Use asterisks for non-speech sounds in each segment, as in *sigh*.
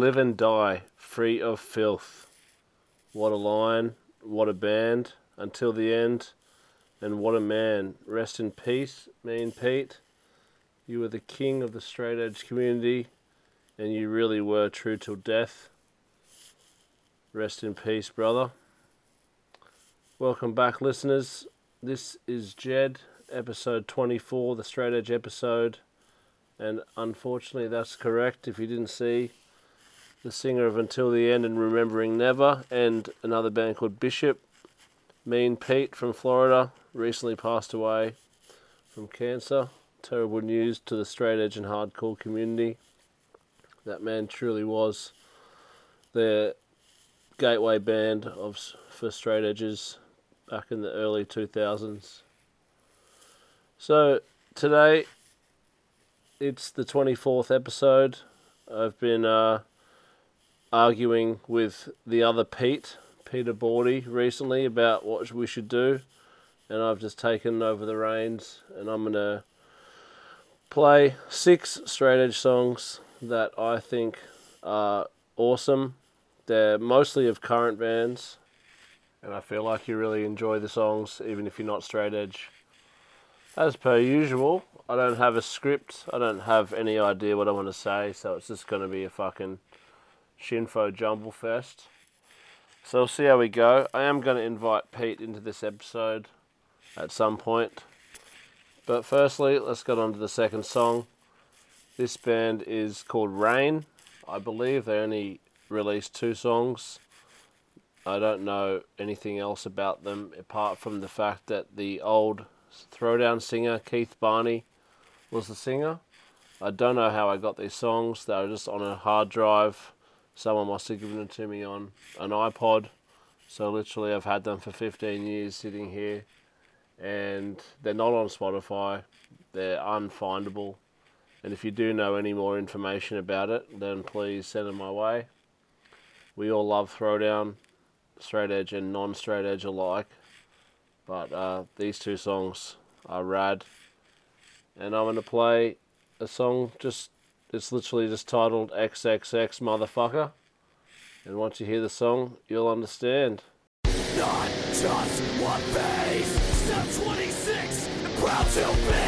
live and die free of filth. What a line, what a band, until the end, and what a man. Rest in peace, Mean Pete. You were the king of the straight edge community, and you really were true till death. Rest in peace, brother. Welcome back, listeners. This is Jed, episode 24, the straight edge episode. And unfortunately, that's correct. If you didn't see, the singer of Until the End and Remembering Never, and another band called Bishop. Mean Pete from Florida recently passed away from cancer. Terrible news to the straight edge and hardcore community. That man truly was the gateway band of for straight edges back in the early 2000s. So today it's the 24th episode. I've been uh, arguing with the other Pete, Peter Bordy, recently about what we should do, and I've just taken over the reins, and I'm gonna play six straight edge songs that I think are awesome. They're mostly of current bands, and I feel like you really enjoy the songs, even if you're not straight edge. As per usual, I don't have a script. I don't have any idea what I want to say, so it's just going to be a fucking Shinfo Jumble Fest. So we'll see how we go. I am going to invite Pete into this episode at some point. But firstly, let's get on to the second song. This band is called Rain. I believe they only released two songs. I don't know anything else about them apart from the fact that the old Throwdown singer Keith Barney was the singer. I don't know how I got these songs. They were just on a hard drive. Someone must have given it to me on an iPod. So literally, I've had them for 15 years sitting here, and they're not on Spotify. They're unfindable, And if you do know any more information about it, then please send it my way. We all love Throwdown, straight edge and non straight edge alike. But uh, these two songs are rad. And I'm going to play a song just, it's literally just titled XXX Motherfucker. And once you hear the song, you'll understand. Not just one face Step 26 Proud to be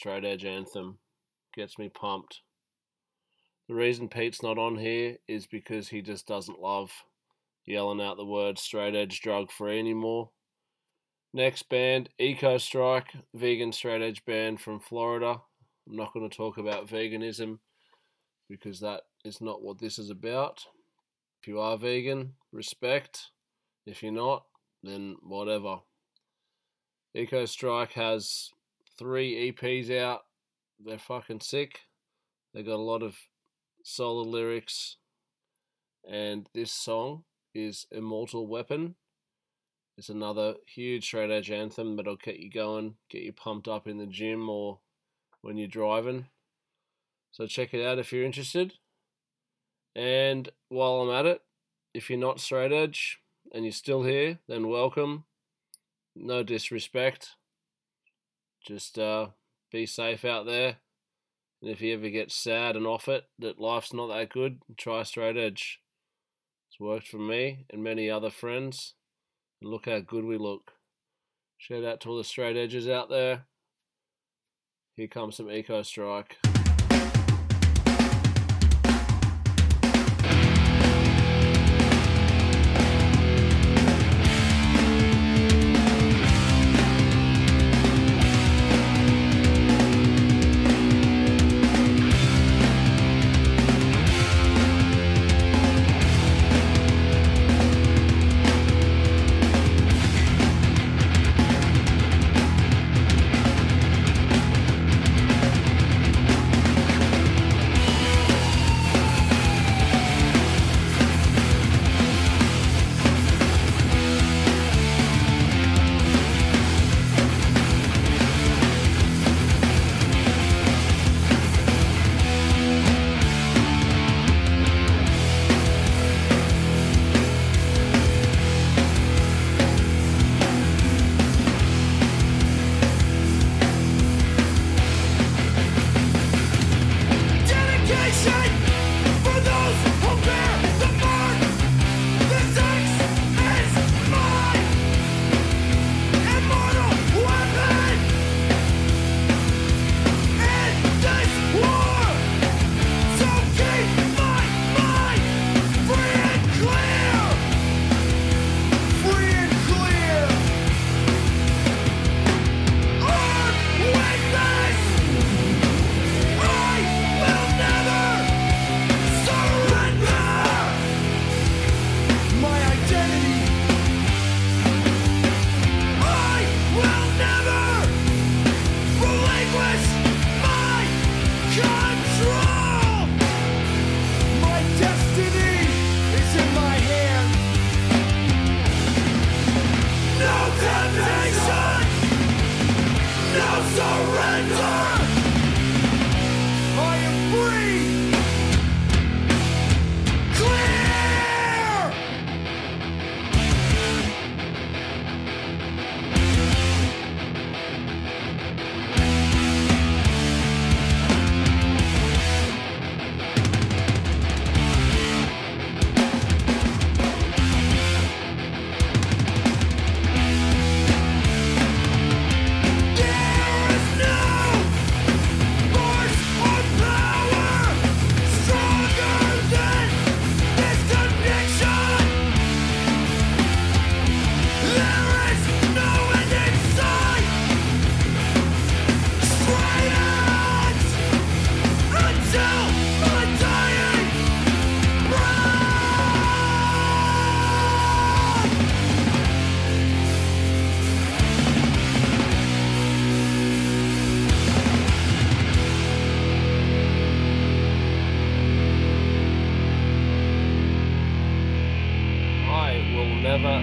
straight edge anthem. Gets me pumped. The reason Pete's not on here is because he just doesn't love yelling out the word straight edge drug free anymore. Next band, Eco Strike, vegan straight edge band from Florida. I'm not going to talk about veganism because that is not what this is about. If you are vegan, respect. If you're not, then whatever. Eco Strike has three EPs out. They're fucking sick. They got a lot of solid lyrics, and this song is Immortal Weapon. It's another huge straight edge anthem that'll get you going, get you pumped up in the gym or when you're driving. So check it out if you're interested. And while I'm at it, if you're not straight edge and you're still here, then welcome. No disrespect. Just uh, be safe out there. And if you ever get sad and off it that life's not that good, try straight edge. It's worked for me and many other friends. And look how good we look. Shout out to all the straight edges out there. Here comes some Eco Strike.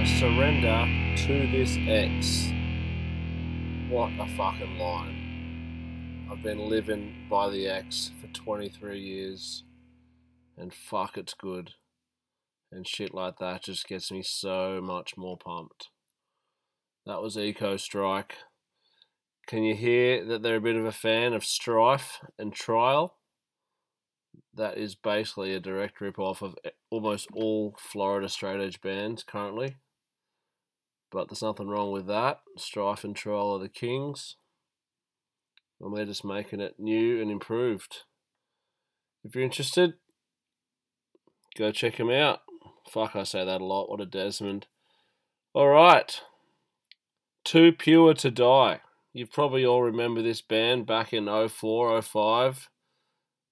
Surrender to this X. What a fucking line. I've been living by the X for 23 years, and fuck, it's good. And shit like that just gets me so much more pumped. That was Eco Strike. Can you hear that they're a bit of a fan of Strife and Trial? that is basically a direct rip off of almost all Florida straight edge bands currently. But there's nothing wrong with that. Strife and Trial are the kings. And we're just making it new and improved. If you're interested, go check him out. Fuck, I say that a lot. What a Desmond. Alright. Too Pure to Die. You probably all remember this band back in 04, 05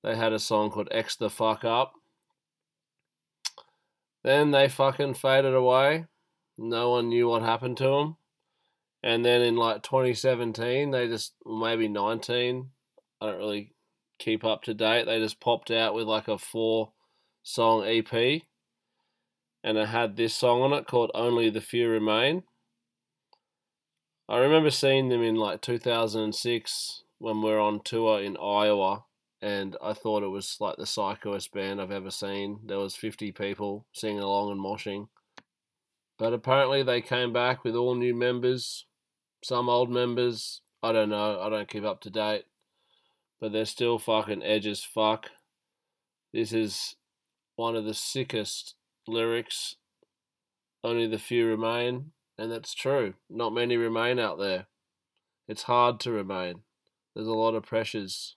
they had a song called X the Fuck Up. Then they fucking faded away. No one knew what happened to them. And then in like 2017, they just, maybe 19, I don't really keep up to date. They just popped out with like a four song EP. And it had this song on it called Only the Few Remain. I remember seeing them in like 2006 when we were on tour in Iowa and I thought it was like the psychoest band I've ever seen. There was 50 people singing along and moshing. But apparently they came back with all new members, some old members. I don't know. I don't keep up to date. But they're still fucking edge as fuck. This is one of the sickest lyrics. Only the few remain, and that's true. Not many remain out there. It's hard to remain. There's a lot of pressures.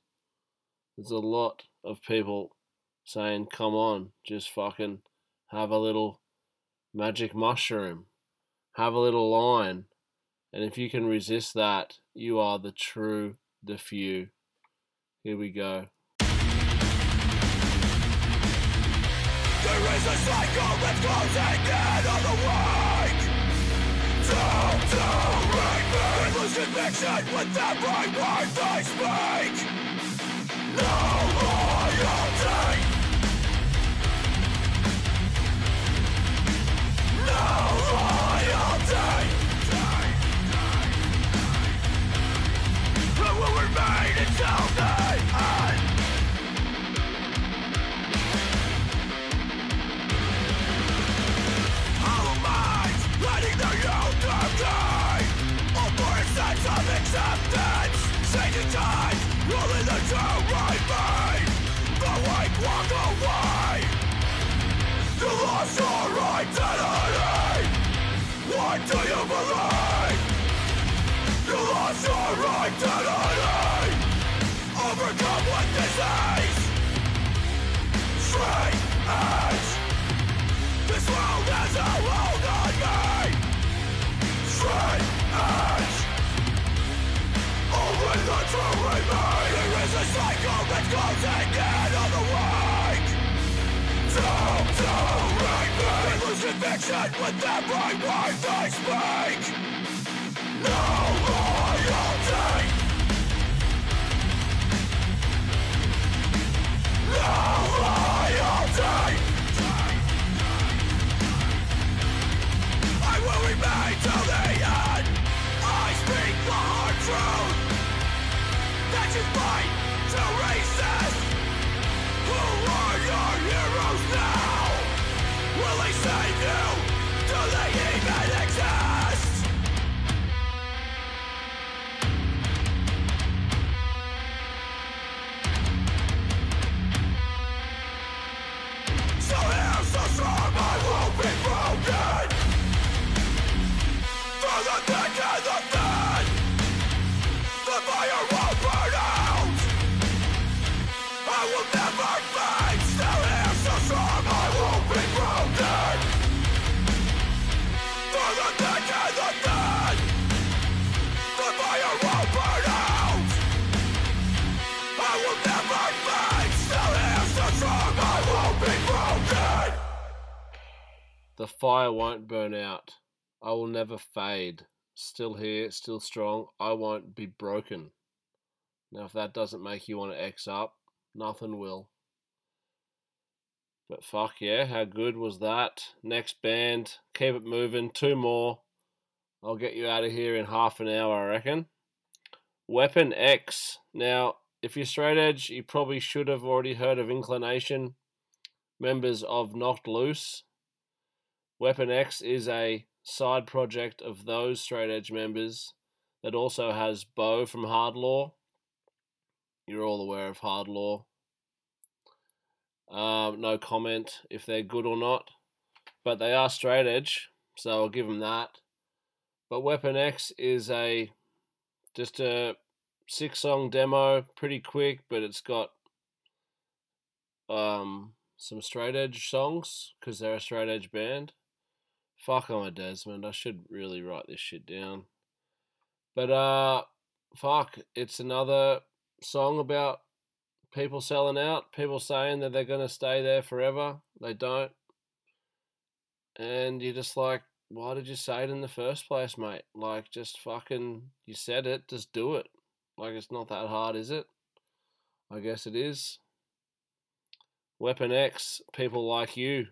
There's a lot of people saying, come on, just fucking have a little magic mushroom, have a little line. And if you can resist that, you are the true, the few. Here we go. There is a cycle that's closing in on the wake to rape We lose conviction with every word speak No What do you believe? You lost your Overcome with disease edge. This world has a hold on me edge. Only the true remain There is a cycle that's closing in on the Down to remain We lose conviction with every word they speak. No loyalty No The fire won't burn out. I will never fade. Still here, still strong. I won't be broken. Now, if that doesn't make you want to X up, nothing will. But fuck yeah, how good was that? Next band, keep it moving. Two more. I'll get you out of here in half an hour, I reckon. Weapon X. Now, if you're straight edge, you probably should have already heard of Inclination, members of Knocked Loose. Weapon X is a side project of those straight edge members that also has Bo from Hard Law. You're all aware of Hard Law. Um, no comment if they're good or not, but they are straight edge, so I'll give them that. But Weapon X is a just a six song demo, pretty quick, but it's got um some straight edge songs because they're a straight edge band. Fuck, I'm a Desmond. I should really write this shit down. But uh, fuck, it's another song about people selling out, people saying that they're gonna stay there forever. They don't, and you're just like, why did you say it in the first place, mate? Like, just fucking, you said it, just do it. Like, it's not that hard, is it? I guess it is. Weapon X, people like you.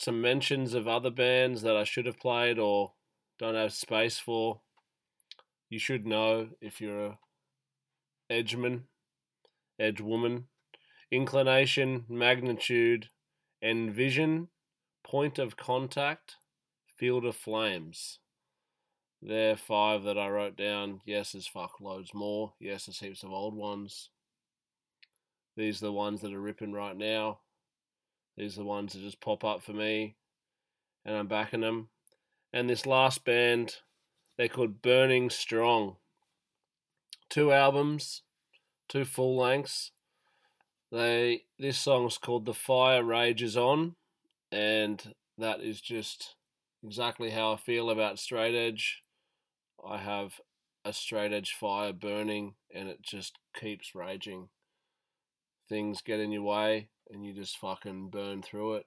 Some mentions of other bands that I should have played or don't have space for. You should know if you're a edgeman, edge woman. Inclination, magnitude, envision, point of contact, field of flames. They're five that I wrote down. Yes, there's fuck loads more. Yes, there's heaps of old ones. These are the ones that are ripping right now. These are the ones that just pop up for me, and I'm backing them. and this last band, they're called Burning Strong. Two albums, two full lengths. They this song's called The Fire Rages On, and that is just exactly how I feel about straight edge. I have a straight edge fire burning and it just keeps raging. Things get in your way and you just fucking burn through it.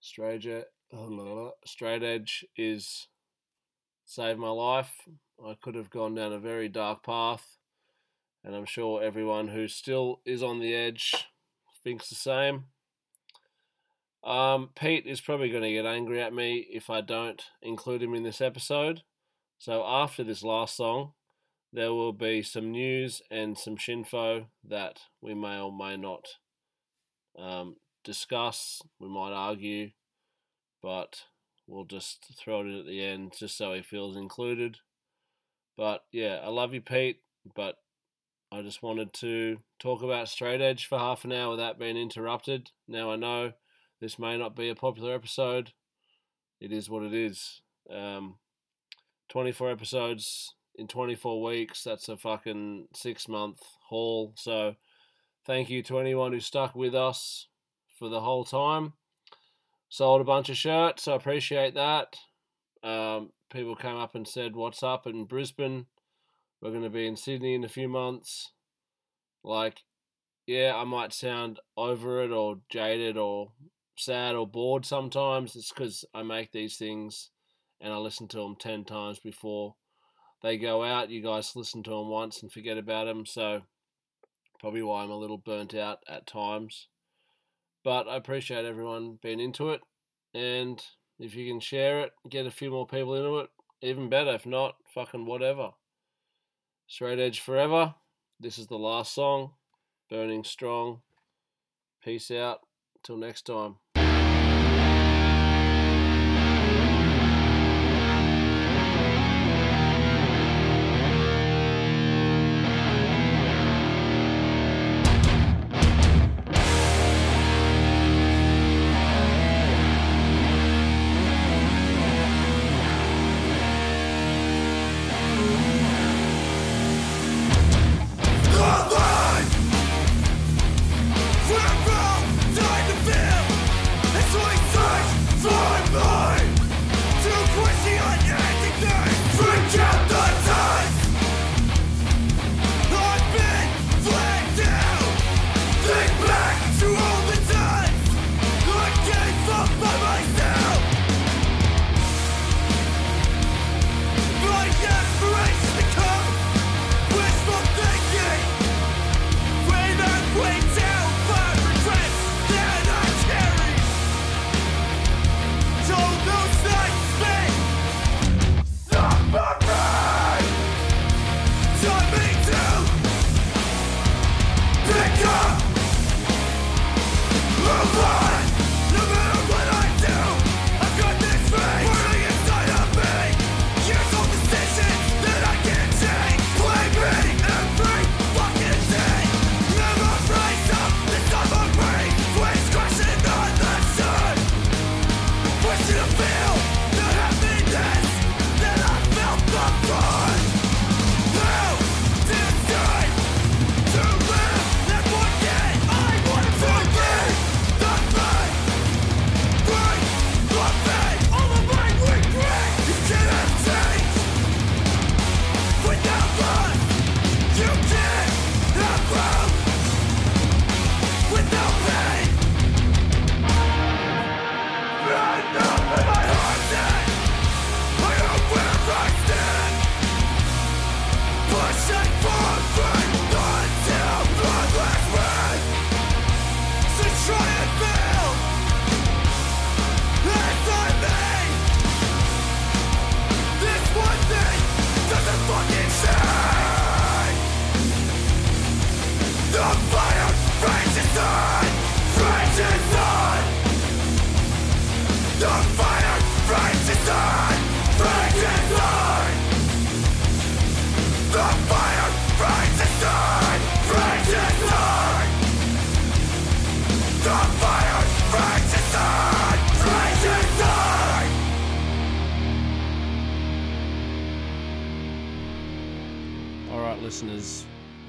Straight edge, *clears throat* straight edge is saved my life. I could have gone down a very dark path, and I'm sure everyone who still is on the edge thinks the same. Um, Pete is probably going to get angry at me if I don't include him in this episode. So after this last song, there will be some news and some shinfo that we may or may not um, discuss. We might argue, but we'll just throw it at the end just so he feels included. But yeah, I love you, Pete, but I just wanted to talk about straight edge for half an hour without being interrupted. Now I know this may not be a popular episode. It is what it is. Um, 24 episodes in 24 weeks. That's a fucking six month haul. So thank you to anyone who stuck with us for the whole time. Sold a bunch of shirts. I appreciate that. Um, people came up and said, What's up in Brisbane? We're going to be in Sydney in a few months. Like, yeah, I might sound over it or jaded or sad or bored sometimes, it's because I make these things and I listen to them 10 times before they go out. You guys listen to them once and forget about them, so probably why I'm a little burnt out at times. But I appreciate everyone being into it, and if you can share it, get a few more people into it, even better. If not, fucking whatever. Straight Edge Forever. This is the last song. Burning Strong. Peace out. Till next time.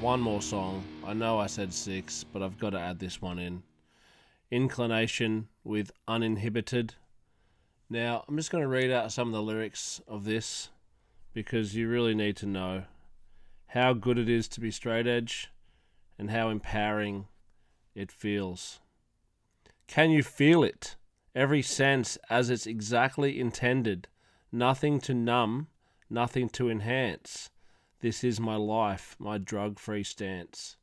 One more song. I know I said six, but I've got to add this one in. Inclination with Uninhibited. Now, I'm just going to read out some of the lyrics of this because you really need to know how good it is to be straight edge and how empowering it feels. Can you feel it? Every sense as it's exactly intended. Nothing to numb, nothing to enhance. This is my life, my drug free stance.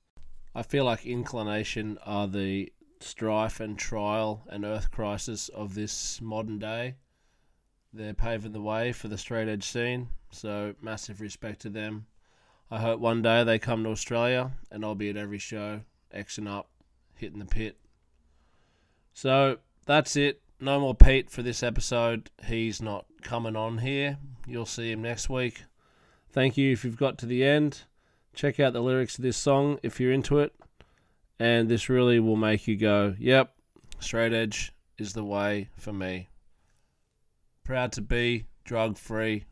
I feel like inclination are the strife and trial and earth crisis of this modern day. They're paving the way for the straight edge scene, so massive respect to them. I hope one day they come to Australia and I'll be at every show, Xing up, hitting the pit. So that's it. No more Pete for this episode. He's not coming on here. You'll see him next week. Thank you if you've got to the end. Check out the lyrics of this song if you're into it. And this really will make you go, yep, straight edge is the way for me. Proud to be drug free.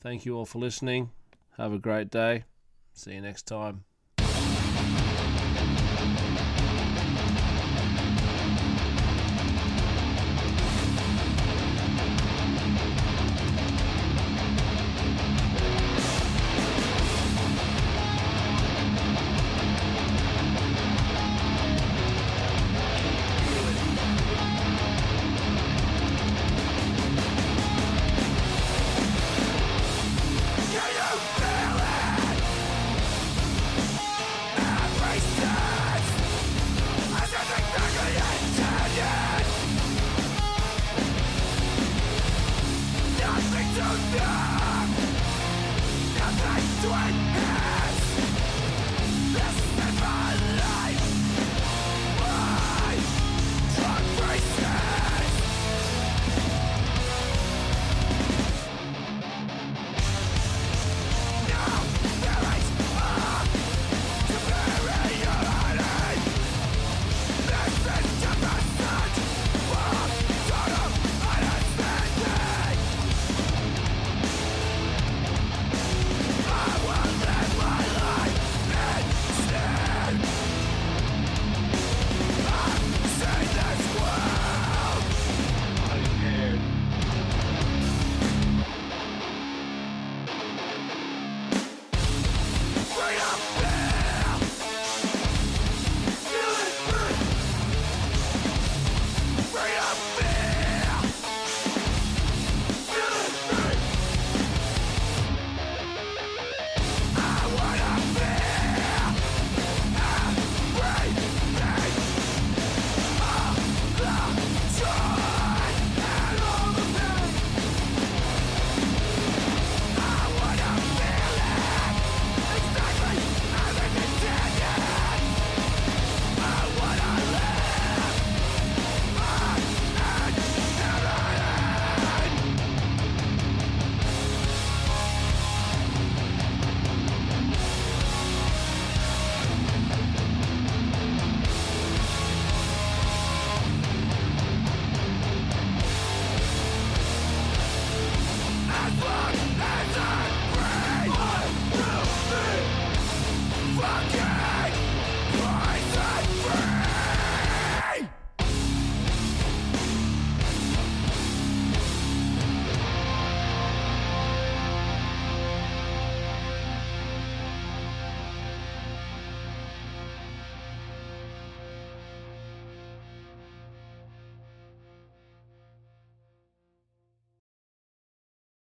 Thank you all for listening. Have a great day. See you next time.